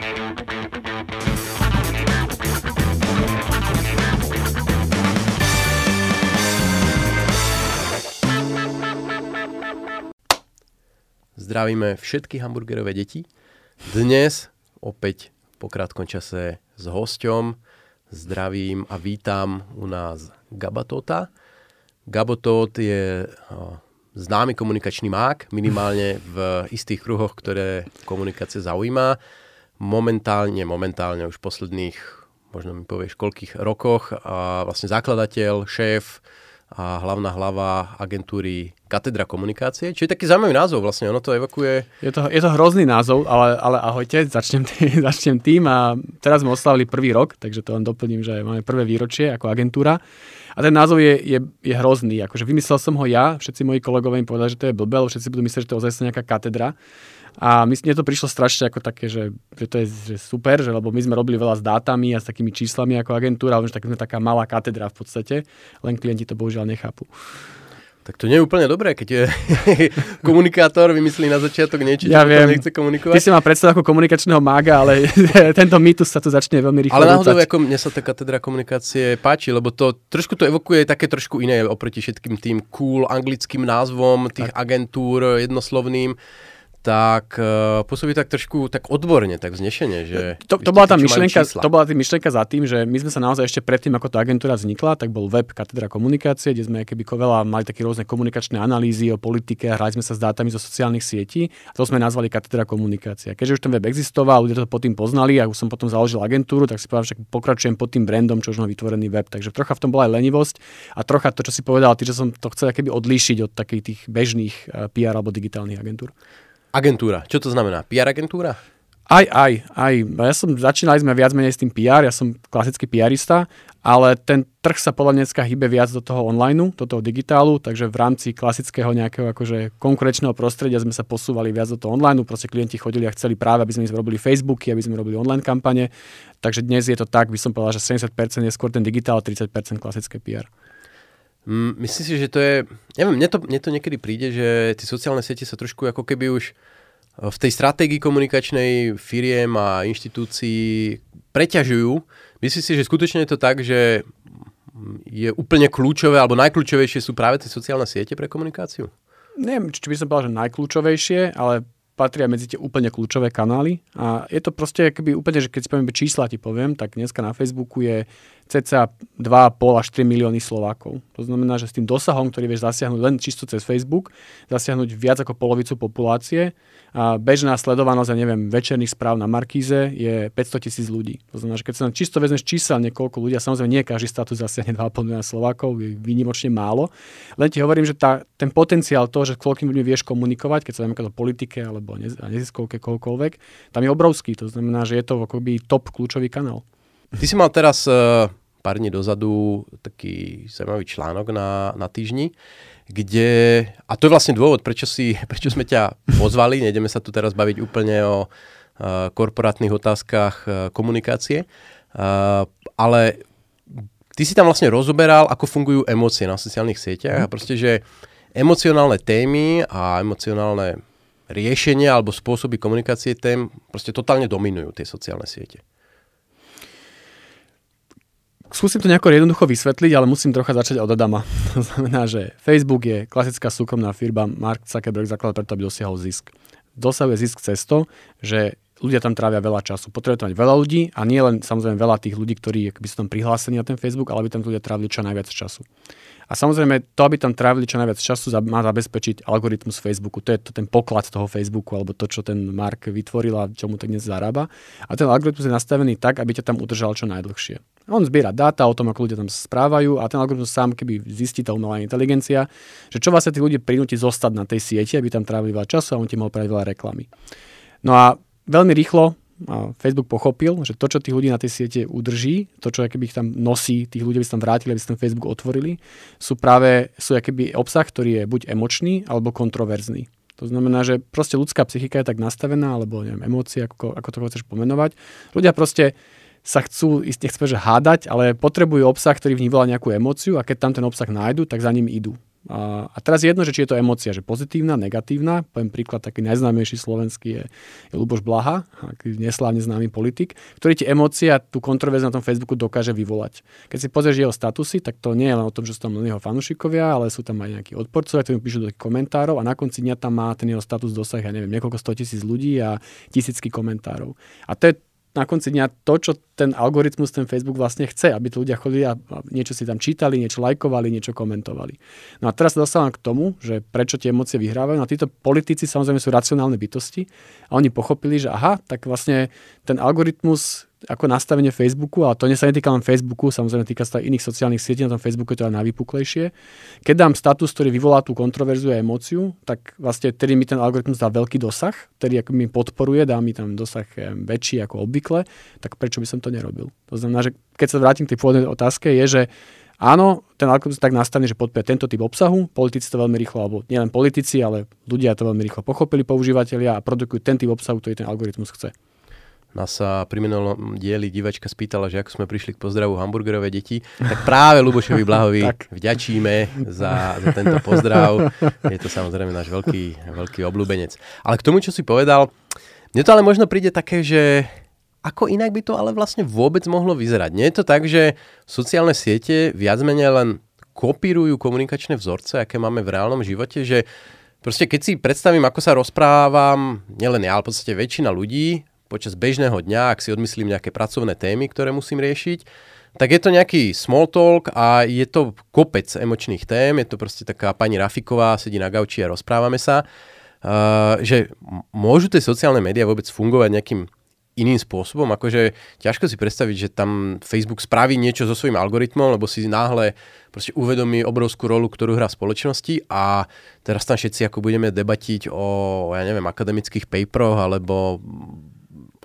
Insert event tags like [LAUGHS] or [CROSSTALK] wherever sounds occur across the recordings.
Zdravíme všetky hamburgerové deti. Dnes opäť po krátkom čase s hosťom zdravím a vítam u nás Gabatota. Gabotot je známy komunikačný mák, minimálne v istých kruhoch, ktoré komunikácie zaujíma. Momentálne, momentálne už posledných, možno mi povieš, koľkých rokoch, a vlastne zakladateľ, šéf, a hlavná hlava agentúry Katedra komunikácie, čo je taký zaujímavý názov vlastne, ono to evokuje. Je to, je to hrozný názov, ale, ale ahojte, začnem, tý, [LAUGHS] začnem tým a teraz sme oslavili prvý rok, takže to len doplním, že máme prvé výročie ako agentúra. A ten názov je, je, je hrozný, akože vymyslel som ho ja, všetci moji kolegovia mi povedali, že to je blbé, všetci budú myslieť, že to je ozaj nejaká katedra. A mne to prišlo strašne ako také, že, že to je že super, že, lebo my sme robili veľa s dátami a s takými číslami ako agentúra, ale že tak sme taká malá katedra v podstate, len klienti to bohužiaľ nechápu. Tak to nie je úplne dobré, keď je [LAUGHS] komunikátor vymyslí na začiatok niečo, ja čo viem. nechce komunikovať. Ty si ma predstav ako komunikačného mága, ale [LAUGHS] tento mýtus sa tu začne veľmi rýchlo Ale náhodou, ako mne sa tá katedra komunikácie páči, lebo to trošku to evokuje také trošku iné oproti všetkým tým cool anglickým názvom tých tak. agentúr jednoslovným tak uh, pôsobí tak trošku tak odborne, tak vznešenie. Že to, to, bola tá myšlienka, to bola tá myšlienka za tým, že my sme sa naozaj ešte predtým, ako tá agentúra vznikla, tak bol web Katedra komunikácie, kde sme keby veľa mali také rôzne komunikačné analýzy o politike a hrali sme sa s dátami zo sociálnych sietí. A to sme nazvali Katedra komunikácie. Keďže už ten web existoval, ľudia to potom poznali a už som potom založil agentúru, tak si povedal, že pokračujem pod tým brandom, čo už mám vytvorený web. Takže trocha v tom bola aj lenivosť a trocha to, čo si povedal, ty, že som to chcel keby odlíšiť od takých tých bežných eh, PR alebo digitálnych agentúr. Agentúra. Čo to znamená? PR agentúra? Aj, aj, aj. Ja som, začínali sme viac menej s tým PR, ja som klasický PRista, ale ten trh sa podľa dneska hýbe viac do toho online, do toho digitálu, takže v rámci klasického nejakého akože konkurenčného prostredia sme sa posúvali viac do toho online, proste klienti chodili a chceli práve, aby sme robili Facebooky, aby sme robili online kampane, takže dnes je to tak, by som povedal, že 70% je skôr ten digitál, 30% klasické PR. Myslím si, že to je, neviem, mne to, mne to niekedy príde, že tie sociálne siete sa trošku ako keby už v tej stratégii komunikačnej firiem a inštitúcií preťažujú. Myslím si, že skutočne je to tak, že je úplne kľúčové, alebo najkľúčovejšie sú práve tie sociálne siete pre komunikáciu? Neviem, či by som povedal, že najkľúčovejšie, ale patria medzi tie úplne kľúčové kanály. A je to proste keby úplne, že keď poviem čísla, ti poviem, tak dneska na Facebooku je cca 2,5 až 3 milióny Slovákov. To znamená, že s tým dosahom, ktorý vieš zasiahnuť len čisto cez Facebook, zasiahnuť viac ako polovicu populácie, a bežná sledovanosť, ja neviem, večerných správ na Markíze je 500 tisíc ľudí. To znamená, že keď sa nám čisto vezmeš číselne, koľko ľudia, samozrejme nie každý status zasiahne 2,5 milióna Slovákov, je výnimočne málo. Len ti hovorím, že tá, ten potenciál toho, že koľkým ľuďmi vieš komunikovať, keď sa dáme o politike alebo neziskovke koľkoľvek, tam je obrovský. To znamená, že je to akoby top kľúčový kanál. Ty si mal teraz uh, pár dní dozadu taký zaujímavý článok na, na týždni, kde, a to je vlastne dôvod, prečo, si, prečo sme ťa pozvali, nejdeme sa tu teraz baviť úplne o uh, korporátnych otázkach uh, komunikácie, uh, ale ty si tam vlastne rozoberal, ako fungujú emócie na sociálnych sieťach a proste, že emocionálne témy a emocionálne riešenia alebo spôsoby komunikácie tém proste totálne dominujú tie sociálne siete. Skúsim to nejako jednoducho vysvetliť, ale musím trocha začať od Adama. [LAUGHS] To znamená, že Facebook je klasická súkromná firma, Mark Zuckerberg zakladá preto, aby dosiahol zisk. Dosahuje zisk cez to, že ľudia tam trávia veľa času. Potrebuje mať veľa ľudí a nie len samozrejme veľa tých ľudí, ktorí by sú tam prihlásení na ten Facebook, ale aby tam ľudia trávili čo najviac času. A samozrejme, to, aby tam trávili čo najviac času, má zabezpečiť algoritmus Facebooku. To je to ten poklad toho Facebooku, alebo to, čo ten Mark vytvoril a čo mu tak dnes zarába. A ten algoritmus je nastavený tak, aby ťa tam udržal čo najdlhšie. On zbiera dáta o tom, ako ľudia tam správajú a ten algoritmus sám, keby zistí tá umelá inteligencia, že čo vlastne tí ľudia prinúti zostať na tej sieti, aby tam trávili veľa času a on ti mohol praviť veľa reklamy. No a veľmi rýchlo a Facebook pochopil, že to, čo tých ľudí na tej siete udrží, to, čo keby ich tam nosí, tých ľudí, aby sa tam vrátili, aby sa ten Facebook otvorili, sú práve sú keby obsah, ktorý je buď emočný, alebo kontroverzný. To znamená, že proste ľudská psychika je tak nastavená, alebo neviem, emócie, ako, ako to chceš pomenovať. Ľudia proste sa chcú, nechcem že hádať, ale potrebujú obsah, ktorý v nich volá nejakú emóciu a keď tam ten obsah nájdu, tak za ním idú. A, teraz je jedno, že či je to emocia, že pozitívna, negatívna. Poviem príklad, taký najznámejší slovenský je, je Luboš Blaha, aký neslávne známy politik, ktorý tie emócie a tú kontroverziu na tom Facebooku dokáže vyvolať. Keď si pozrieš jeho statusy, tak to nie je len o tom, že sú tam jeho fanúšikovia, ale sú tam aj nejakí odporcovia, ktorí píšu do tých komentárov a na konci dňa tam má ten jeho status dosah, ja neviem, niekoľko sto tisíc ľudí a tisícky komentárov. A to je na konci dňa to, čo ten algoritmus, ten Facebook vlastne chce, aby to ľudia chodili a niečo si tam čítali, niečo lajkovali, niečo komentovali. No a teraz sa dostávam k tomu, že prečo tie emócie vyhrávajú. No a títo politici samozrejme sú racionálne bytosti a oni pochopili, že aha, tak vlastne ten algoritmus ako nastavenie Facebooku, ale to nie sa netýka len Facebooku, samozrejme týka sa iných sociálnych sietí, na tom Facebooku je to aj najvypuklejšie. Keď dám status, ktorý vyvolá tú kontroverziu a emóciu, tak vlastne tedy mi ten algoritmus dá veľký dosah, ktorý mi podporuje, dá mi tam dosah väčší ako obvykle, tak prečo by som to nerobil? To znamená, že keď sa vrátim k tej pôvodnej otázke, je, že Áno, ten algoritmus tak nastavený, že podporuje tento typ obsahu, politici to veľmi rýchlo, alebo nielen politici, ale ľudia to veľmi rýchlo pochopili, používateľia a produkujú ten typ obsahu, ktorý ten algoritmus chce. Nás sa pri minulom dieli divačka spýtala, že ako sme prišli k pozdravu hamburgerové deti, tak práve Lubošovi Blahovi [LAUGHS] vďačíme za, za tento pozdrav. Je to samozrejme náš veľký, veľký obľúbenec. Ale k tomu, čo si povedal, mne to ale možno príde také, že ako inak by to ale vlastne vôbec mohlo vyzerať. Nie je to tak, že sociálne siete viac menej len kopírujú komunikačné vzorce, aké máme v reálnom živote, že proste keď si predstavím, ako sa rozprávam, nielen ja, ale v podstate väčšina ľudí počas bežného dňa, ak si odmyslím nejaké pracovné témy, ktoré musím riešiť, tak je to nejaký small talk a je to kopec emočných tém, je to proste taká pani Rafiková, sedí na gauči a rozprávame sa, uh, že môžu tie sociálne médiá vôbec fungovať nejakým iným spôsobom, akože ťažko si predstaviť, že tam Facebook spraví niečo so svojím algoritmom, lebo si náhle proste uvedomí obrovskú rolu, ktorú hrá spoločnosti a teraz tam všetci ako budeme debatiť o, ja neviem, akademických paperoch alebo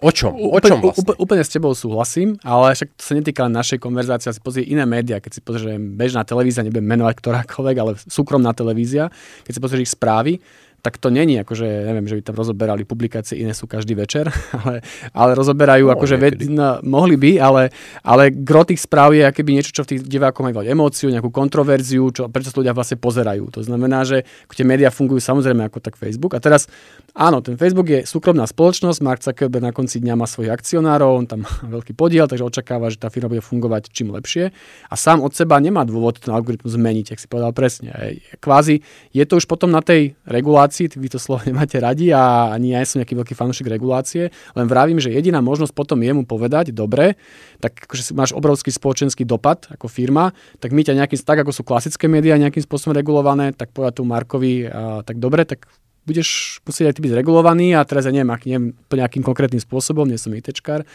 O čom? O čom vlastne? Úplne, úplne s tebou súhlasím, ale však to sa netýka len našej konverzácie, si pozrie iné médiá, keď si pozriem bežná televízia, nebudem menovať ktorákoľvek, ale súkromná televízia, keď si pozrieš ich správy, tak to není akože, neviem, že by tam rozoberali publikácie, iné sú každý večer, [LAUGHS] ale, ale rozoberajú, no, akože ved, no, mohli by, ale, ale gro tých správ je akéby niečo, čo v tých divákoch majú emóciu, nejakú kontroverziu, čo, prečo sa ľudia vlastne pozerajú. To znamená, že tie médiá fungujú samozrejme ako tak Facebook. A teraz, áno, ten Facebook je súkromná spoločnosť, Mark Zuckerberg na konci dňa má svojich akcionárov, on tam má [LAUGHS] veľký podiel, takže očakáva, že tá firma bude fungovať čím lepšie. A sám od seba nemá dôvod ten algoritmus zmeniť, ak si povedal presne. Kvázi je to už potom na tej regulácii regulácií, vy to slovo [LAUGHS] nemáte radi a ani ja som nejaký veľký fanúšik regulácie, len vravím, že jediná možnosť potom je mu povedať, dobre, tak akože máš obrovský spoločenský dopad ako firma, tak my ťa nejakým, tak ako sú klasické médiá nejakým spôsobom regulované, tak povedať tu Markovi, a, tak dobre, tak budeš musieť aj ty byť regulovaný a teraz ja neviem, ak, neviem nejakým konkrétnym spôsobom, nie som ITčkár,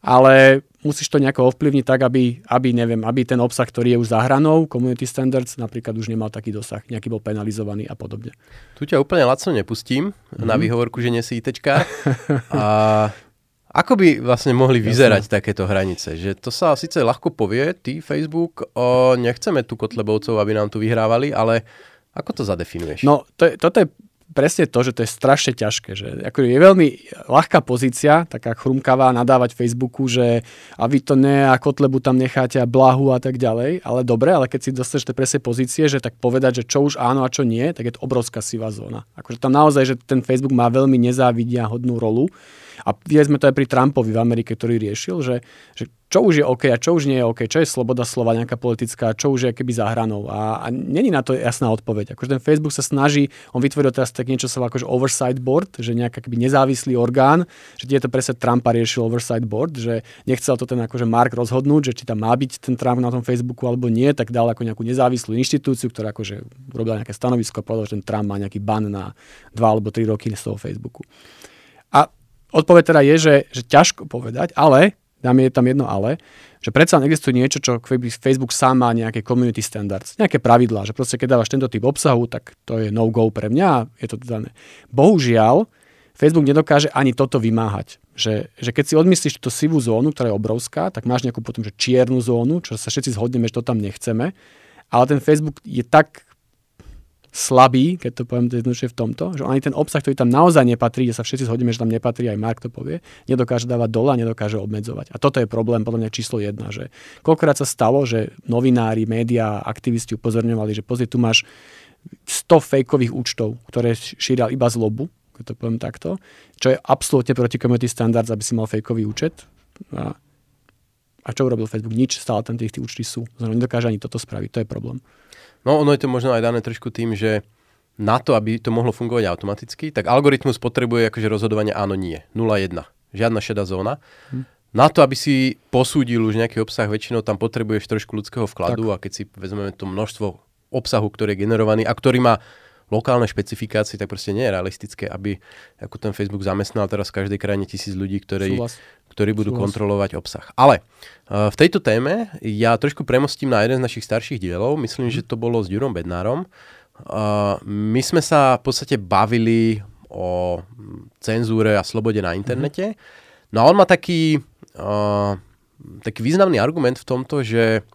ale musíš to nejako ovplyvniť tak, aby, aby, neviem, aby ten obsah, ktorý je už za hranou, community standards, napríklad už nemal taký dosah, nejaký bol penalizovaný a podobne. Tu ťa úplne lacno nepustím mm-hmm. na výhovorku, že nie si ITčkár. a ako by vlastne mohli vyzerať Jasne. takéto hranice? Že to sa síce ľahko povie, ty Facebook, o, nechceme tu Kotlebovcov, aby nám tu vyhrávali, ale ako to zadefinuješ? No, to je, toto je presne to, že to je strašne ťažké. Že ako je veľmi ľahká pozícia, taká chrumkavá, nadávať Facebooku, že a vy to ne a Kotlebu tam necháte a blahu a tak ďalej. Ale dobre, ale keď si dostaneš tie presne pozície, že tak povedať, že čo už áno a čo nie, tak je to obrovská sivá zóna. Akože tam naozaj, že ten Facebook má veľmi nezávidia hodnú rolu a videli sme to aj pri Trumpovi v Amerike, ktorý riešil, že, že čo už je OK a čo už nie je OK, čo je sloboda slova nejaká politická, čo už je keby za hranou. A, a není na to jasná odpoveď. Akože ten Facebook sa snaží, on vytvoril teraz tak niečo sa akože oversight board, že nejaký keby nezávislý orgán, že je to presne Trumpa riešil oversight board, že nechcel to ten akože Mark rozhodnúť, že či tam má byť ten Trump na tom Facebooku alebo nie, tak dal ako nejakú nezávislú inštitúciu, ktorá akože robila nejaké stanovisko a povedal, že ten Trump má nejaký ban na dva alebo tri roky z toho Facebooku. A Odpoveď teda je, že, že ťažko povedať, ale, dáme je tam jedno ale, že predsa existuje niečo, čo Facebook sám má nejaké community standards, nejaké pravidlá, že proste keď dávaš tento typ obsahu, tak to je no-go pre mňa, je to dané. Bohužiaľ, Facebook nedokáže ani toto vymáhať. Že, že keď si odmyslíš túto sivú zónu, ktorá je obrovská, tak máš nejakú potom že čiernu zónu, čo sa všetci zhodneme, že to tam nechceme. Ale ten Facebook je tak slabý, keď to poviem jednoduchšie v tomto, že ani ten obsah, ktorý tam naozaj nepatrí, kde sa všetci zhodíme, že tam nepatrí, aj Mark to povie, nedokáže dávať dole a nedokáže obmedzovať. A toto je problém podľa mňa číslo jedna, že koľkokrát sa stalo, že novinári, médiá, aktivisti upozorňovali, že pozri, tu máš 100 fejkových účtov, ktoré šíria iba zlobu, keď to poviem takto, čo je absolútne proti community standards, aby si mal fejkový účet. A, a čo urobil Facebook? Nič, stále tam tie účty sú. Znamená, nedokáže ani toto spraviť, to je problém. No ono je to možno aj dané trošku tým, že na to, aby to mohlo fungovať automaticky, tak algoritmus potrebuje akože rozhodovanie áno, nie. 0-1. Žiadna šedá zóna. Hm. Na to, aby si posúdil už nejaký obsah, väčšinou tam potrebuješ trošku ľudského vkladu tak. a keď si vezmeme to množstvo obsahu, ktorý je generovaný a ktorý má lokálne špecifikácie, tak proste nie je realistické, aby ako ten Facebook zamestnal teraz v každej krajine tisíc ľudí, ktorí, ktorí budú Súhlas. kontrolovať obsah. Ale uh, v tejto téme ja trošku premostím na jeden z našich starších dielov, myslím, že to bolo s Jurom Bednárom. Uh, my sme sa v podstate bavili o cenzúre a slobode na internete. No a on má taký, uh, taký významný argument v tomto, že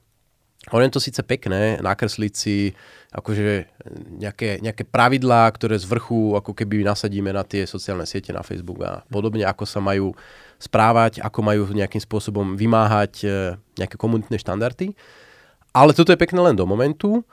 ono je to síce pekné nakresliť si akože nejaké, nejaké pravidlá, ktoré z vrchu ako keby nasadíme na tie sociálne siete, na Facebook a podobne, ako sa majú správať, ako majú nejakým spôsobom vymáhať e, nejaké komunitné štandardy. Ale toto je pekné len do momentu, e,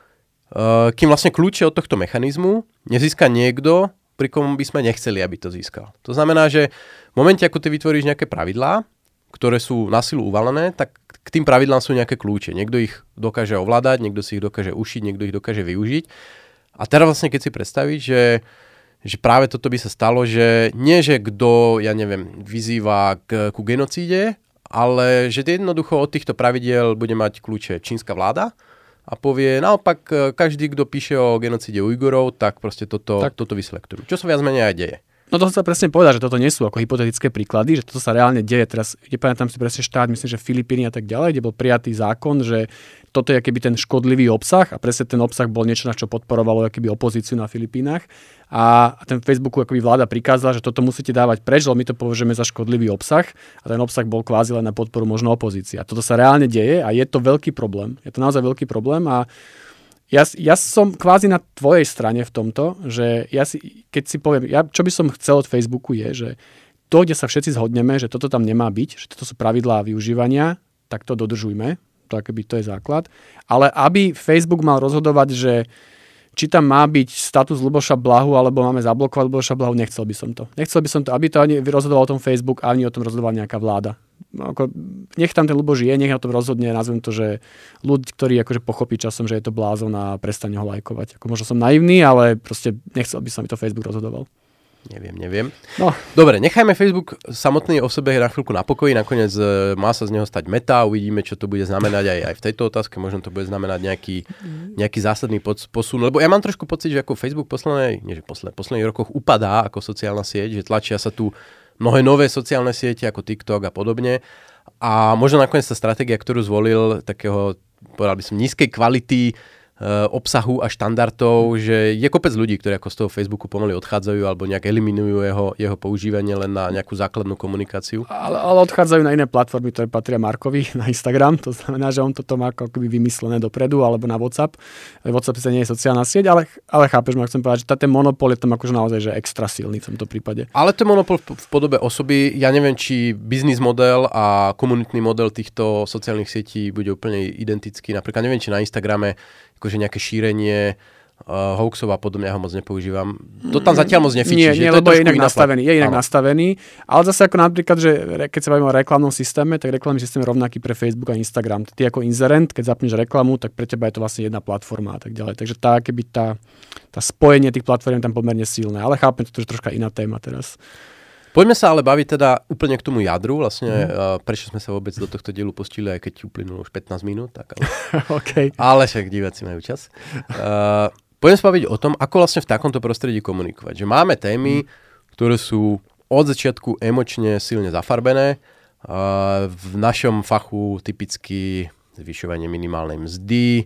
kým vlastne kľúče od tohto mechanizmu nezíska niekto, pri kom by sme nechceli, aby to získal. To znamená, že v momente, ako ty vytvoríš nejaké pravidlá, ktoré sú na silu uvalené, tak k tým pravidlám sú nejaké kľúče. Niekto ich dokáže ovládať, niekto si ich dokáže ušiť, niekto ich dokáže využiť. A teraz vlastne, keď si predstavíš, že, že práve toto by sa stalo, že nie, že kto, ja neviem, vyzýva k, ku genocíde, ale že jednoducho od týchto pravidiel bude mať kľúče čínska vláda a povie naopak, každý, kto píše o genocíde Ujgurov, tak proste toto, tak. toto vyselektujú. Čo sa viac menej aj deje. No to sa presne povedať, že toto nie sú ako hypotetické príklady, že toto sa reálne deje. Teraz, nepamätám si presne štát, myslím, že Filipíny a tak ďalej, kde bol prijatý zákon, že toto je keby ten škodlivý obsah a presne ten obsah bol niečo, na čo podporovalo keby opozíciu na Filipínach. A ten Facebooku akoby vláda prikázala, že toto musíte dávať preč, lebo my to považujeme za škodlivý obsah a ten obsah bol kvázi len na podporu možno opozície. A toto sa reálne deje a je to veľký problém. Je to naozaj veľký problém a ja, ja som kvázi na tvojej strane v tomto, že ja si, keď si poviem, ja, čo by som chcel od Facebooku je, že to, kde sa všetci zhodneme, že toto tam nemá byť, že toto sú pravidlá využívania, tak to dodržujme, to akoby to je základ. Ale aby Facebook mal rozhodovať, že či tam má byť status Luboša Blahu, alebo máme zablokovať Luboša Blahu, nechcel by som to. Nechcel by som to, aby to ani rozhodoval o tom Facebook, ani o tom rozhodovala nejaká vláda. No, ako, nech tam ten Luboš je, nech na tom rozhodne, nazvem to, že ľudí, ktorý akože pochopí časom, že je to blázon a prestane ho lajkovať. Ako možno som naivný, ale proste nechcel by som, aby to Facebook rozhodoval. Neviem, neviem. No. Dobre, nechajme Facebook samotný o sebe na chvíľku na pokoji, nakoniec e, má sa z neho stať meta, uvidíme, čo to bude znamenať aj, aj v tejto otázke, možno to bude znamenať nejaký, mhm. nejaký zásadný posun, lebo ja mám trošku pocit, že ako Facebook poslednej, nie že poslednej, posledných rokoch upadá ako sociálna sieť, že tlačia sa tu mnohé nové sociálne siete ako TikTok a podobne. A možno nakoniec tá stratégia, ktorú zvolil takého, povedal by som, nízkej kvality obsahu a štandardov, že je kopec ľudí, ktorí ako z toho Facebooku pomaly odchádzajú alebo nejak eliminujú jeho, jeho používanie len na nejakú základnú komunikáciu. Ale, ale odchádzajú na iné platformy, ktoré patria Markovi [LAUGHS] na Instagram, to znamená, že on toto má ako keby vymyslené dopredu alebo na WhatsApp. WhatsApp sa nie je sociálna sieť, ale, ale chápeš ma, chcem povedať, že ten monopol je tam akože naozaj že extra silný v tomto prípade. Ale ten monopol v, v podobe osoby, ja neviem, či biznis model a komunitný model týchto sociálnych sietí bude úplne identický. Napríklad neviem, či na Instagrame akože nejaké šírenie uh, hoaxov a podobne, ja ho moc nepoužívam. To tam zatiaľ moc nefičí. Nie, nie lebo je inak nastavený. Je inak nastavený. Ale zase ako napríklad, že keď sa bavíme o reklamnom systéme, tak reklamný systém je rovnaký pre Facebook a Instagram. Ty ako inzerent, keď zapneš reklamu, tak pre teba je to vlastne jedna platforma a tak ďalej. Takže tá, keby tá, tá spojenie tých platform je tam pomerne silné. Ale chápem, to je troška iná téma teraz. Poďme sa ale baviť teda úplne k tomu jadru, vlastne mm. uh, prečo sme sa vôbec do tohto dielu postili, aj keď uplynulo už 15 minút. Tak ale, [LAUGHS] okay. ale však diváci majú čas. Uh, poďme sa baviť o tom, ako vlastne v takomto prostredí komunikovať. Že máme témy, mm. ktoré sú od začiatku emočne silne zafarbené. Uh, v našom fachu typicky zvyšovanie minimálnej mzdy,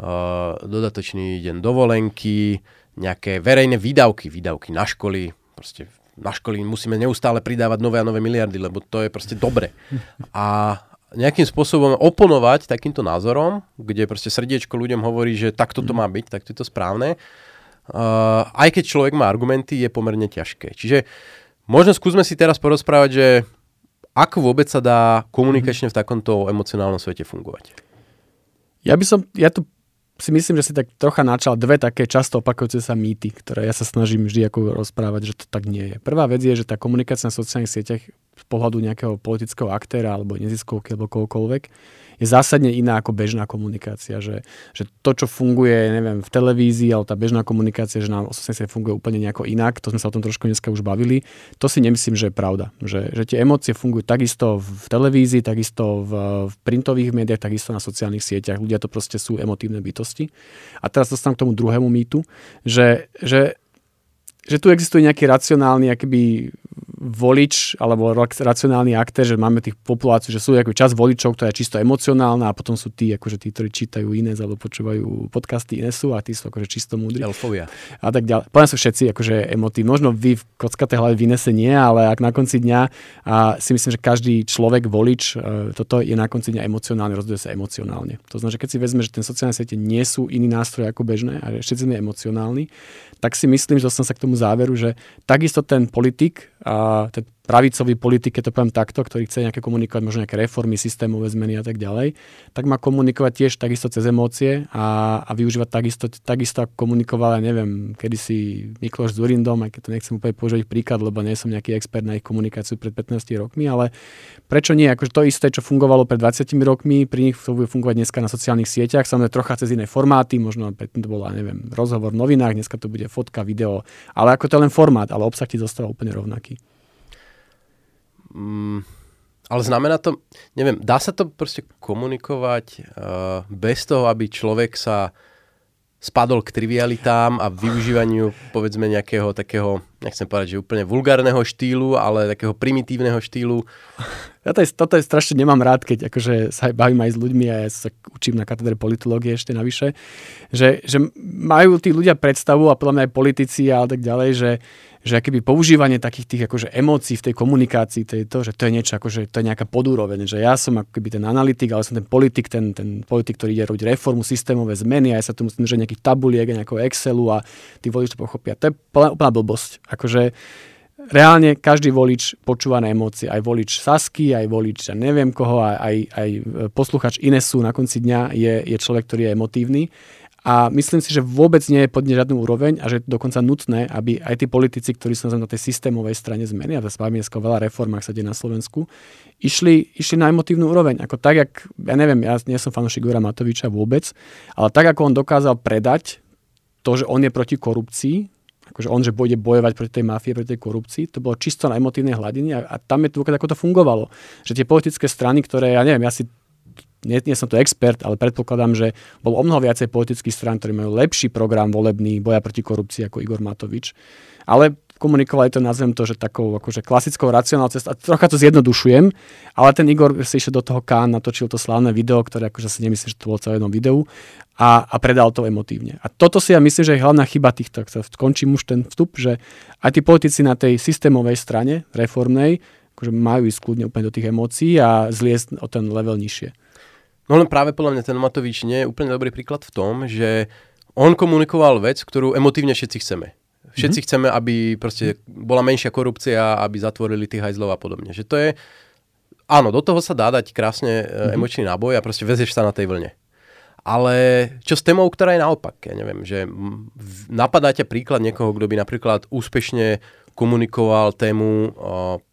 uh, dodatočný deň dovolenky, nejaké verejné výdavky, výdavky na školy, proste na školy musíme neustále pridávať nové a nové miliardy, lebo to je proste dobre. A nejakým spôsobom oponovať takýmto názorom, kde proste srdiečko ľuďom hovorí, že takto to má byť, tak to je to správne. Uh, aj keď človek má argumenty, je pomerne ťažké. Čiže možno skúsme si teraz porozprávať, že ako vôbec sa dá komunikačne v takomto emocionálnom svete fungovať. Ja by som, ja to si myslím, že si tak trocha načal dve také často opakujúce sa mýty, ktoré ja sa snažím vždy ako rozprávať, že to tak nie je. Prvá vec je, že tá komunikácia na sociálnych sieťach z pohľadu nejakého politického aktéra alebo neziskovky alebo kohokoľvek je zásadne iná ako bežná komunikácia. Že, že to, čo funguje neviem, v televízii, ale tá bežná komunikácia, že na 80 funguje úplne nejako inak, to sme sa o tom trošku dneska už bavili, to si nemyslím, že je pravda. Že, že tie emócie fungujú takisto v televízii, takisto v, v printových médiách, takisto na sociálnych sieťach. Ľudia to proste sú emotívne bytosti. A teraz dostanem k tomu druhému mýtu, že, že že tu existuje nejaký racionálny akýby volič alebo racionálny aktér, že máme tých populáciu, že sú ako čas voličov, ktorá je čisto emocionálna a potom sú tí, akože tí, ktorí čítajú iné alebo počúvajú podcasty Inesu a tí sú akože čisto múdri. Elfovia. A tak ďalej. Podľa sú všetci akože emotívni. Možno vy v kockaté hlave v Inese nie, ale ak na konci dňa a si myslím, že každý človek, volič, e, toto je na konci dňa emocionálne, rozhoduje sa emocionálne. To znamená, že keď si vezme, že ten sociálne siete nie sú iný nástroj ako bežné a všetci sme emocionálni, tak si myslím, že som sa k tomu záveru, že takisto ten politik a ten pravicový politik, to poviem takto, ktorý chce nejaké komunikovať, možno nejaké reformy, systémové zmeny a tak ďalej, tak má komunikovať tiež takisto cez emócie a, a využívať takisto, takisto ako komunikoval, ja neviem, kedysi Mikloš s Urindom, aj keď to nechcem úplne použiť príklad, lebo nie som nejaký expert na ich komunikáciu pred 15 rokmi, ale prečo nie? Akože to isté, čo fungovalo pred 20 rokmi, pri nich to bude fungovať dneska na sociálnych sieťach, samozrejme trocha cez iné formáty, možno predtým to bola, neviem, rozhovor v novinách, dneska to bude fotka, video, ale ako to je len formát, ale obsah ti zostáva úplne rovnaký. Mm, ale znamená to, neviem, dá sa to proste komunikovať uh, bez toho, aby človek sa spadol k trivialitám a využívaniu povedzme nejakého takého, nechcem povedať, že úplne vulgárneho štýlu, ale takého primitívneho štýlu. Ja to je, toto je strašne nemám rád, keď akože sa bavím aj s ľuďmi a ja sa učím na katedre politológie ešte navyše, že, že majú tí ľudia predstavu a podľa mňa aj politici a tak ďalej, že, že akéby používanie takých tých akože emócií v tej komunikácii, to je to, že to je niečo akože, to je nejaká podúroveň, že ja som akoby ten analytik, ale som ten politik, ten, ten politik, ktorý ide robiť reformu, systémové zmeny a ja sa tu musím držať nejakých tabuliek a nejakého Excelu a tí voliči to pochopia. To je úplná blbosť. Akože reálne každý volič počúva na emócie. Aj volič Sasky, aj volič, ja neviem koho, aj, aj, aj posluchač Inesu na konci dňa je, je človek, ktorý je emotívny a myslím si, že vôbec nie je pod žiadnu úroveň a že je dokonca nutné, aby aj tí politici, ktorí sú na tej systémovej strane zmeny, a to spávame dneska veľa reformách sa deje na Slovensku, išli, išli na emotívnu úroveň. Ako tak, jak, ja neviem, ja nie som fanúšik Igora Matoviča vôbec, ale tak, ako on dokázal predať to, že on je proti korupcii, akože on, že bude bojovať proti tej mafii, proti tej korupcii, to bolo čisto na emotívnej hladine a, a tam je to, ako to fungovalo. Že tie politické strany, ktoré, ja neviem, ja si nie, nie som to expert, ale predpokladám, že bol o mnoho viacej politických strán, ktorí majú lepší program volebný boja proti korupcii ako Igor Matovič. Ale komunikovali to, nazvem to, že takou akože klasickou racionálnou cestou. Trocha to zjednodušujem, ale ten Igor si išiel do toho Kán, natočil to slávne video, ktoré akože si nemyslím, že to bolo celé jednom videu a, a predal to emotívne. A toto si ja myslím, že je hlavná chyba týchto, končím už ten vstup, že aj tí politici na tej systémovej strane, reformnej, akože majú ísť kľudne úplne do tých emócií a zliesť o ten level nižšie. No len práve podľa mňa ten Matovič nie je úplne dobrý príklad v tom, že on komunikoval vec, ktorú emotívne všetci chceme. Všetci mm-hmm. chceme, aby proste bola menšia korupcia, aby zatvorili tých hajzlov a podobne. Že to je, áno, do toho sa dá dať krásne mm-hmm. emočný náboj a proste vezieš sa na tej vlne. Ale čo s témou, ktorá je naopak? Ja neviem, že napadá ťa príklad niekoho, kto by napríklad úspešne komunikoval tému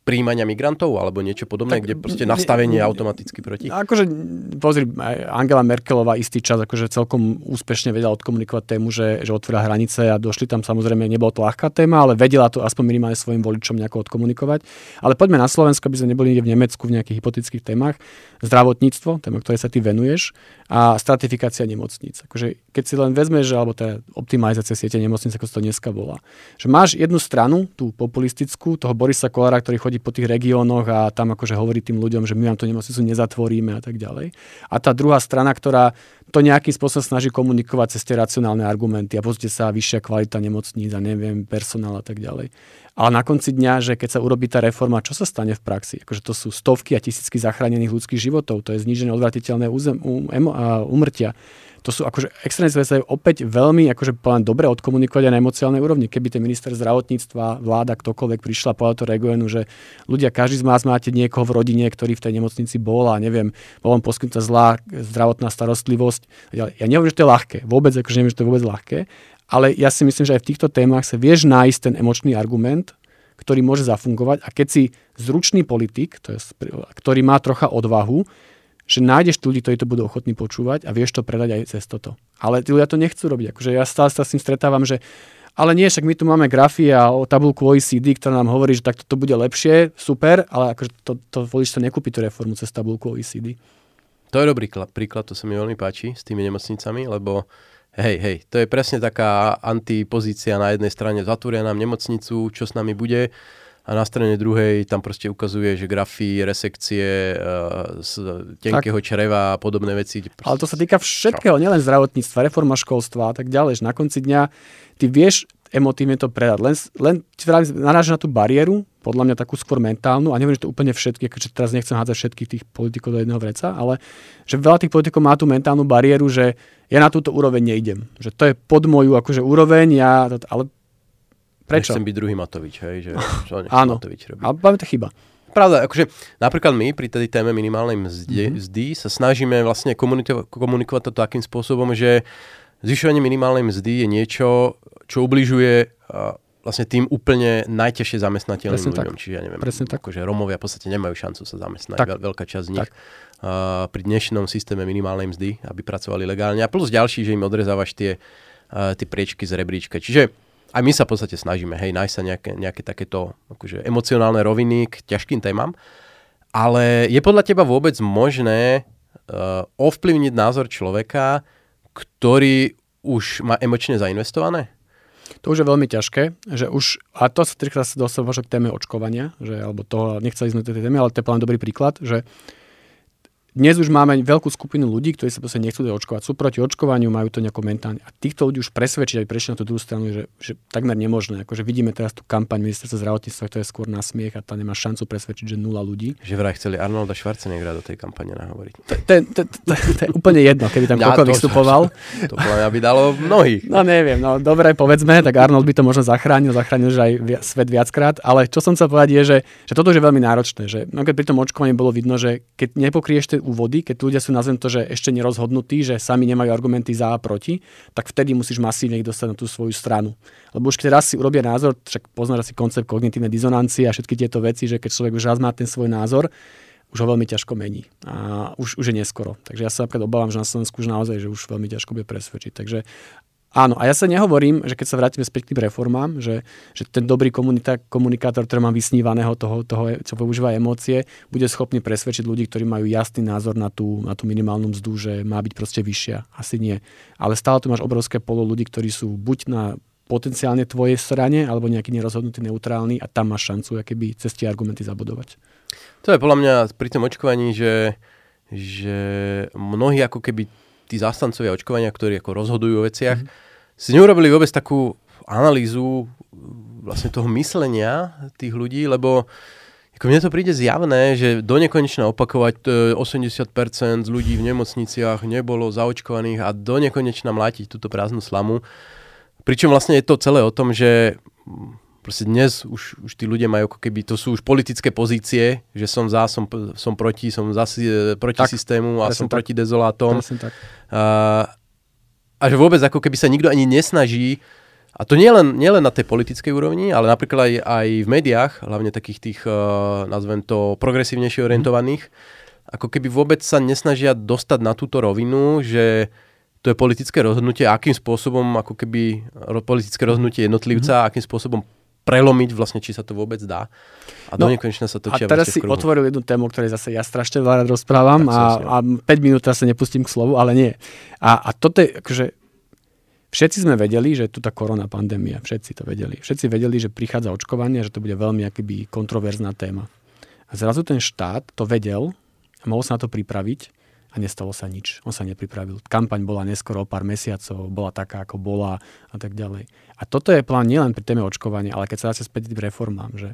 príjmania migrantov alebo niečo podobné, tak, kde proste nastavenie je automaticky proti? Akože, pozri, Angela Merkelová istý čas akože celkom úspešne vedela odkomunikovať tému, že, že otvorila hranice a došli tam samozrejme, nebolo to ľahká téma, ale vedela to aspoň minimálne svojim voličom nejako odkomunikovať. Ale poďme na Slovensko, aby sme neboli niekde v Nemecku v nejakých hypotetických témach. Zdravotníctvo, téma, ktorej sa ty venuješ, a stratifikácia nemocníc. Akože, keď si len vezmeš, alebo tá optimalizácia siete nemocníc, ako to dneska volá, že máš jednu stranu, tú populistickú, toho Borisa Kolára, ktorý chodí po tých regiónoch a tam akože hovorí tým ľuďom, že my vám to nemocnicu nezatvoríme a tak ďalej. A tá druhá strana, ktorá to nejakým spôsobom snaží komunikovať cez tie racionálne argumenty a pozrite sa, vyššia kvalita nemocníc a neviem, personál a tak ďalej. Ale na konci dňa, že keď sa urobí tá reforma, čo sa stane v praxi? Akože to sú stovky a tisícky zachránených ľudských životov, to je znížené odvratiteľné územ, um, umrtia to sú akože extrémne sa opäť veľmi akože poviem, dobre odkomunikovať aj na emocionálnej úrovni. Keby ten minister zdravotníctva, vláda, ktokoľvek prišla povedať to regionu, že ľudia, každý z vás máte niekoho v rodine, ktorý v tej nemocnici bol a neviem, bol vám poskytnutá zlá zdravotná starostlivosť. Ja nehovorím, že to je ľahké, vôbec, akože neviem, že to je vôbec ľahké, ale ja si myslím, že aj v týchto témach sa vieš nájsť ten emočný argument, ktorý môže zafungovať a keď si zručný politik, to je, ktorý má trocha odvahu, že nájdeš ľudí, ktorí to budú ochotní počúvať a vieš to predať aj cez toto. Ale tí ľudia to nechcú robiť. Akože ja stále sa s tým stretávam, že ale nie, však my tu máme grafy a o tabulku OECD, ktorá nám hovorí, že takto to bude lepšie, super, ale akože to, to volič sa nekúpi tú reformu cez tabulku OECD. To je dobrý príklad, to sa mi veľmi páči s tými nemocnicami, lebo hej, hej, to je presne taká antipozícia na jednej strane, zatvoria nám nemocnicu, čo s nami bude, a na strane druhej tam proste ukazuje, že grafy, resekcie z tenkého tak. čreva a podobné veci. Proste... Ale to sa týka všetkého, nielen zdravotníctva, reforma školstva a tak ďalej. Že na konci dňa ty vieš emotívne to predať. Len, len naráža na tú bariéru, podľa mňa takú skôr mentálnu, a neviem, že to úplne všetky, keďže teraz nechcem hádzať všetkých tých politikov do jedného vreca, ale že veľa tých politikov má tú mentálnu bariéru, že ja na túto úroveň neidem. Že to je pod moju akože úroveň, ja, ale Prečo? Nechcem byť druhý Matovič, hej, že čo Áno, Matovič robí. ale máme to chyba. Pravda, akože napríklad my pri tej téme minimálnej mzdy, mm-hmm. mzdy sa snažíme vlastne komunikovať, komunikovať to takým spôsobom, že zvyšovanie minimálnej mzdy je niečo, čo ubližuje uh, vlastne tým úplne najťažšie zamestnateľným Presne ľuďom. Tak. Čiže ja neviem, Presne tak. akože Romovia v podstate nemajú šancu sa zamestnať, tak. veľká časť z nich. Uh, pri dnešnom systéme minimálnej mzdy, aby pracovali legálne. A plus ďalší, že im odrezávaš tie, uh, tie priečky z rebríčka. Čiže aj my sa v podstate snažíme, hej, nájsť sa nejaké, nejaké takéto akože emocionálne roviny k ťažkým témam. Ale je podľa teba vôbec možné uh, ovplyvniť názor človeka, ktorý už má emočne zainvestované? To už je veľmi ťažké, že už, a to sa trikrát sa dostáva k téme očkovania, že, alebo toho, nechceli sme tej téme, ale to je plán dobrý príklad, že uh, dnes už máme veľkú skupinu ľudí, ktorí sa proste nechcú očkovať. Sú proti očkovaniu, majú to nejako mentálne. A týchto ľudí už presvedčiť aj prešli na tú druhú stranu, že, že takmer nemožné. Akože vidíme teraz tú kampaň ministerstva zdravotníctva, to je skôr na smiech a tá nemá šancu presvedčiť, že nula ľudí. Že vraj chceli Arnolda Schwarzeneggera do tej kampane nahovoriť. To, je úplne jedno, keby tam ja, vystupoval. To, by dalo mnohých. No neviem, no dobre, povedzme, tak Arnold by to možno zachránil, zachránil že aj svet viackrát, ale čo som chcel povedať je, že, že toto je veľmi náročné, že no, keď pri tom očkovaní bolo vidno, že keď nepokrieš tie úvody, keď ľudia sú nazvem to, že ešte nerozhodnutí, že sami nemajú argumenty za a proti, tak vtedy musíš masívne ich dostať na tú svoju stranu. Lebo už keď raz si urobia názor, však poznáš si koncept kognitívnej dizonancie a všetky tieto veci, že keď človek už raz má ten svoj názor, už ho veľmi ťažko mení. A už, už je neskoro. Takže ja sa napríklad obávam, že na Slovensku už naozaj, že už veľmi ťažko bude presvedčiť. Takže Áno, a ja sa nehovorím, že keď sa vrátime späť k tým reformám, že, že ten dobrý komunika- komunikátor, ktorý má vysnívaného toho, toho, čo používa emócie, bude schopný presvedčiť ľudí, ktorí majú jasný názor na tú, na tú minimálnu mzdu, že má byť proste vyššia. Asi nie. Ale stále tu máš obrovské polo ľudí, ktorí sú buď na potenciálne tvojej strane, alebo nejaký nerozhodnutý neutrálny a tam máš šancu keby cez tie argumenty zabudovať. To je podľa mňa pri tom očkovaní, že, že mnohí ako keby tí zastancovia očkovania, ktorí ako rozhodujú o veciach, mm-hmm. si neurobili vôbec takú analýzu vlastne toho myslenia tých ľudí, lebo ako mne to príde zjavné, že do nekonečna opakovať 80% z ľudí v nemocniciach nebolo zaočkovaných a do nekonečna mlátiť túto prázdnu slamu. Pričom vlastne je to celé o tom, že proste dnes už, už tí ľudia majú ako keby, to sú už politické pozície, že som za, som, som proti, som za, e, proti tak, systému a som tak. proti dezolátom. tak. A, a že vôbec ako keby sa nikto ani nesnaží a to nie len, nie len na tej politickej úrovni, ale napríklad aj, aj v médiách, hlavne takých tých, uh, nazvem to, progresívnejšie orientovaných, mm. ako keby vôbec sa nesnažia dostať na túto rovinu, že to je politické rozhodnutie, akým spôsobom, ako keby politické rozhodnutie jednotlivca, mm. akým spôsobom prelomiť vlastne, či sa to vôbec dá. A no, do nekonečna sa točia A teraz si otvoril jednu tému, ktorej zase ja strašne veľa rozprávam a, a 5 minút sa nepustím k slovu, ale nie. A, a toto je, akože, všetci sme vedeli, že tu tá korona pandémia, všetci to vedeli. Všetci vedeli, že prichádza očkovanie, že to bude veľmi akoby kontroverzná téma. A zrazu ten štát to vedel a mohol sa na to pripraviť a nestalo sa nič. On sa nepripravil. Kampaň bola neskoro o pár mesiacov, bola taká, ako bola a tak ďalej. A toto je plán nielen pri téme očkovania, ale keď sa dá späť k reformám. Že,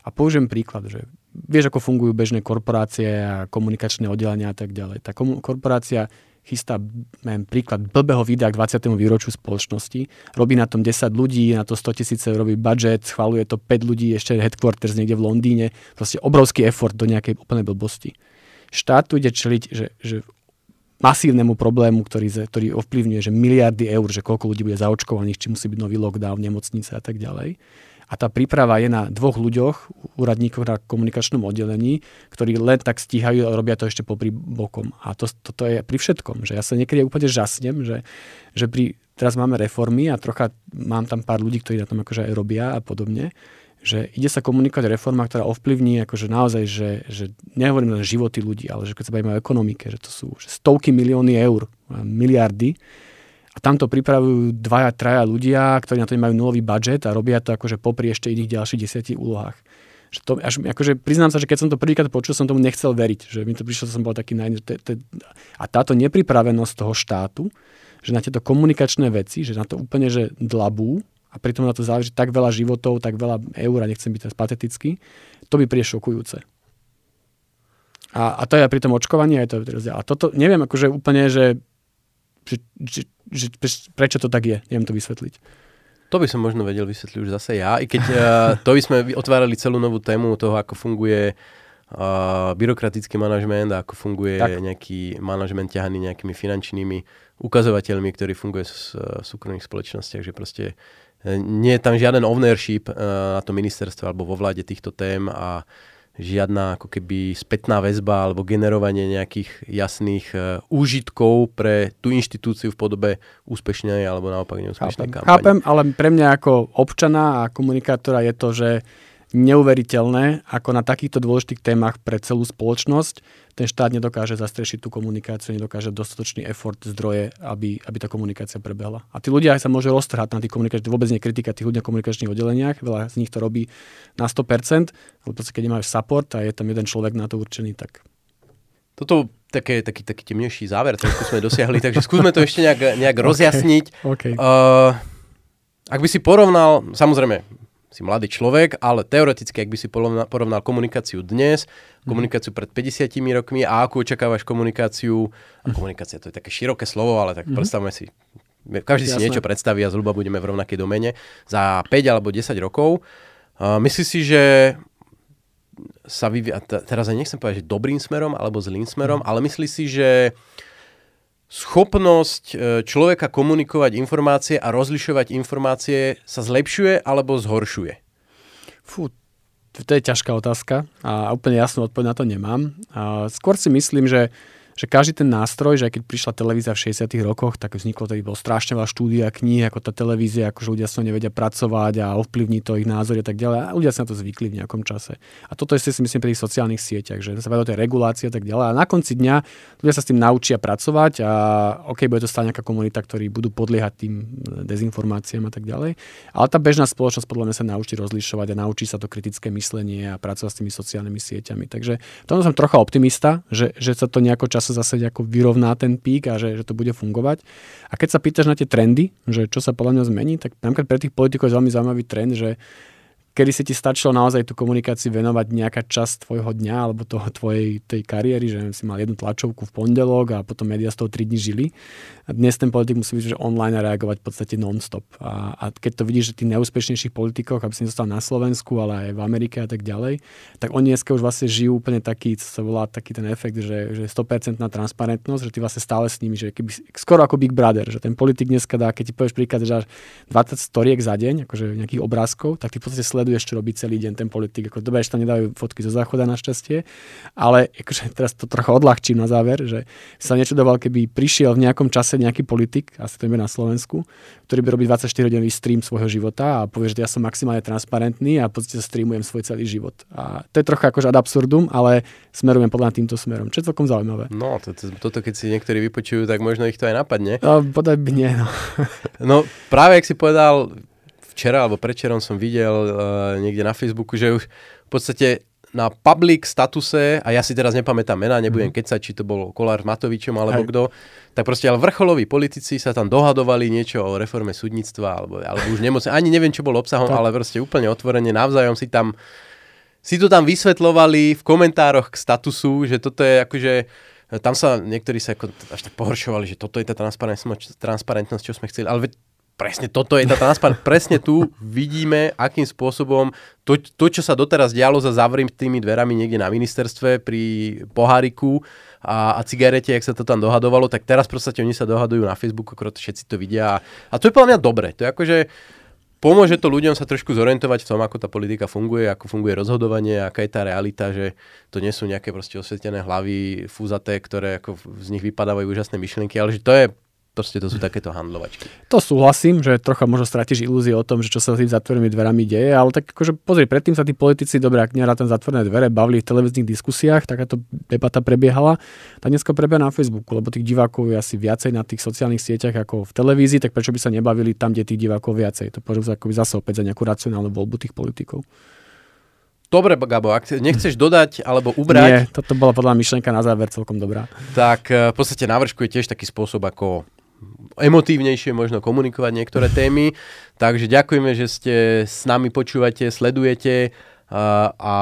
a použijem príklad, že vieš, ako fungujú bežné korporácie a komunikačné oddelenia a tak ďalej. Tá komu- korporácia chystá neviem, príklad blbého videa k 20. výročiu spoločnosti, robí na tom 10 ľudí, na to 100 tisíc robí budget, schvaluje to 5 ľudí, ešte headquarters niekde v Londýne, proste obrovský effort do nejakej úplnej blbosti. Štát tu ide čeliť, že, že masívnemu problému, ktorý, ktorý ovplyvňuje, že miliardy eur, že koľko ľudí bude zaočkovaných, či musí byť nový lockdown, nemocnice a tak ďalej a tá príprava je na dvoch ľuďoch, úradníkoch na komunikačnom oddelení, ktorí len tak stíhajú a robia to ešte popri bokom. A to, toto je pri všetkom, že ja sa niekedy úplne žasnem, že, že pri, teraz máme reformy a trocha mám tam pár ľudí, ktorí na tom akože aj robia a podobne, že ide sa komunikovať reforma, ktorá ovplyvní akože naozaj, že, že nehovorím len životy ľudí, ale že keď sa bavíme o ekonomike, že to sú že stovky milióny eur, miliardy, a tamto pripravujú dvaja, traja ľudia, ktorí na to nemajú nulový budget a robia to akože popri ešte iných ďalších desiatich úlohách. Že to, až, akože priznám sa, že keď som to prvýkrát počul, som tomu nechcel veriť. Že mi to prišlo, som bol taký naj... A táto nepripravenosť toho štátu, že na tieto komunikačné veci, že na to úplne, že dlabú a pritom na to záleží tak veľa životov, tak veľa eur a nechcem byť teraz patetický, to by príde šokujúce. A, a to je pri tom očkovaní, aj to je A toto, neviem, akože úplne, že, že, že že prečo to tak je. Neviem to vysvetliť. To by som možno vedel vysvetliť už zase ja, i keď uh, [LAUGHS] to by sme otvárali celú novú tému toho, ako funguje uh, byrokratický manažment a ako funguje tak. nejaký manažment ťahaný nejakými finančnými ukazovateľmi, ktorý funguje v uh, súkromných spoločnostiach, že proste uh, nie je tam žiaden ownership uh, na to ministerstve alebo vo vláde týchto tém a žiadna ako keby spätná väzba alebo generovanie nejakých jasných uh, úžitkov pre tú inštitúciu v podobe úspešnej alebo naopak neúspešnej Chápem. kampane. Chápem, ale pre mňa ako občana a komunikátora je to, že neuveriteľné, ako na takýchto dôležitých témach pre celú spoločnosť ten štát nedokáže zastrešiť tú komunikáciu, nedokáže dostatočný effort, zdroje, aby, aby tá komunikácia prebehla. A tí ľudia sa môžu roztrhať na tých komunikačných, vôbec nie kritika tých ľudí na komunikačných oddeleniach, veľa z nich to robí na 100%, ale proste keď nemáš support a je tam jeden človek na to určený, tak toto také, taký, taký temnejší záver, trošku sme dosiahli, takže skúsme to ešte nejak, nejak [LAUGHS] rozjasniť. Okay. Uh, ak by si porovnal, samozrejme, si mladý človek, ale teoreticky, ak by si porovnal, komunikáciu dnes, mm. komunikáciu pred 50 rokmi a akú očakávaš komunikáciu, a mhm. komunikácia to je také široké slovo, ale tak mm. predstavme si, každý Jasné. si niečo predstaví a zhruba budeme v rovnakej domene za 5 alebo 10 rokov. Uh, myslíš si, že sa vyvíja, teraz aj nechcem povedať, že dobrým smerom alebo zlým smerom, mm. ale myslíš si, že uh, schopnosť e, človeka komunikovať informácie a rozlišovať informácie sa zlepšuje alebo zhoršuje? Fú, to je ťažká otázka a úplne jasnú odpoveď na to nemám. Skôr si myslím, že že každý ten nástroj, že aj keď prišla televízia v 60 rokoch, tak vzniklo tedy bolo strašne veľa štúdia, kníh, ako tá televízia, akože ľudia sa nevedia pracovať a ovplyvní to ich názory a tak ďalej. A ľudia sa na to zvykli v nejakom čase. A toto je si myslím pri tých sociálnych sieťach, že sa o tej regulácie a tak ďalej. A na konci dňa ľudia sa s tým naučia pracovať a OK, bude to stále nejaká komunita, ktorí budú podliehať tým dezinformáciám a tak ďalej. Ale tá bežná spoločnosť podľa mňa sa naučí rozlišovať a naučí sa to kritické myslenie a pracovať s tými sociálnymi sieťami. Takže tom som trocha optimista, že, že sa to nejako čas sa zase ako vyrovná ten pík a že, že to bude fungovať. A keď sa pýtaš na tie trendy, že čo sa podľa mňa zmení, tak napríklad pre tých politikov je veľmi zaujímavý trend, že kedy si ti stačilo naozaj tú komunikáciu venovať nejaká časť tvojho dňa alebo toho tvojej tej kariéry, že si mal jednu tlačovku v pondelok a potom médiá z toho 3 dní žili. A dnes ten politik musí byť že online a reagovať v podstate non-stop. A, a keď to vidíš, že tí neúspešnejších politikov, aby si zostal na Slovensku, ale aj v Amerike a tak ďalej, tak oni dneska už vlastne žijú úplne taký, co sa volá taký ten efekt, že, že 100% transparentnosť, že ty vlastne stále s nimi, že keby, skoro ako Big Brother, že ten politik dneska dá, keď ti povieš príklad, že 20 storiek za deň, akože nejakých obrázkov, tak ty v podstate sleduješ, čo robí celý deň ten politik. Ako dobre, že tam nedajú fotky zo záchoda našťastie, ale akože teraz to trocha odľahčím na záver, že sa nečudoval, keby prišiel v nejakom čase nejaký politik, asi to na Slovensku, ktorý by robiť 24-hodinový stream svojho života a povie, že ja som maximálne transparentný a v podstate streamujem svoj celý život. A to je trocha akože ad absurdum, ale smerujem podľa týmto smerom, čo je celkom zaujímavé. No, to, to, toto keď si niektorí vypočujú, tak možno ich to aj napadne. No, podaj by nie, no. no práve, ak si povedal, včera alebo predčerom som videl uh, niekde na Facebooku, že už v podstate na public statuse, a ja si teraz nepamätám mená, nebudem mm-hmm. kecať, či to bol Kolár s Matovičom alebo kto, tak proste ale vrcholoví politici sa tam dohadovali niečo o reforme súdnictva, alebo, alebo už nemocne, ani neviem, čo bol obsahom, tak. ale proste úplne otvorene, navzájom si tam si to tam vysvetlovali v komentároch k statusu, že toto je akože tam sa niektorí sa ako až tak pohoršovali, že toto je tá transparentnosť, transparentnosť čo sme chceli, ale presne toto je tá transparentnosť. presne tu vidíme, akým spôsobom to, to, čo sa doteraz dialo za zavretými dverami niekde na ministerstve pri poháriku a, a cigarete, jak sa to tam dohadovalo, tak teraz proste oni sa dohadujú na Facebooku, akorát všetci to vidia. A to je podľa mňa dobre. To je akože pomôže to ľuďom sa trošku zorientovať v tom, ako tá politika funguje, ako funguje rozhodovanie, aká je tá realita, že to nie sú nejaké proste osvietené hlavy fúzaté, ktoré ako z nich vypadávajú úžasné myšlienky, ale že to je Proste to sú takéto handlovačky. To súhlasím, že trocha možno stratíš ilúzie o tom, že čo sa tým zatvorenými dverami deje, ale tak akože pozri, predtým sa tí politici, dobre, ak nerá tam zatvorené dvere, bavili v televíznych diskusiách, takáto debata prebiehala. Tá dneska prebieha na Facebooku, lebo tých divákov je asi viacej na tých sociálnych sieťach ako v televízii, tak prečo by sa nebavili tam, kde tých divákov viacej? To považujem zase opäť za nejakú racionálnu voľbu tých politikov. Dobre, Gabo, ak nechceš dodať alebo ubrať... Nie, toto bola podľa myšlienka na záver celkom dobrá. Tak eh, v podstate návršku je tiež taký spôsob, ako emotívnejšie možno komunikovať niektoré témy. Takže ďakujeme, že ste s nami počúvate, sledujete a, a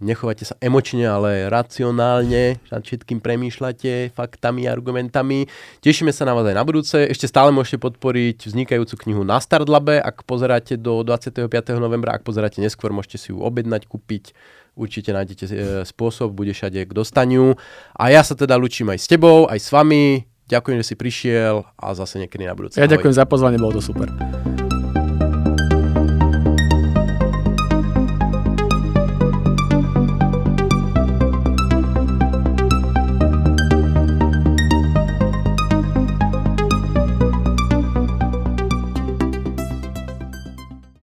nechovate sa emočne, ale racionálne, nad všetkým premýšľate faktami, argumentami. Tešíme sa na vás aj na budúce. Ešte stále môžete podporiť vznikajúcu knihu na Startlabe, ak pozeráte do 25. novembra, ak pozeráte neskôr, môžete si ju objednať, kúpiť. Určite nájdete e, spôsob, bude všade k dostaniu. A ja sa teda lučím aj s tebou, aj s vami. Ďakujem, že si prišiel a zase niekedy na budúce. Ja ďakujem za pozvanie, bolo to super.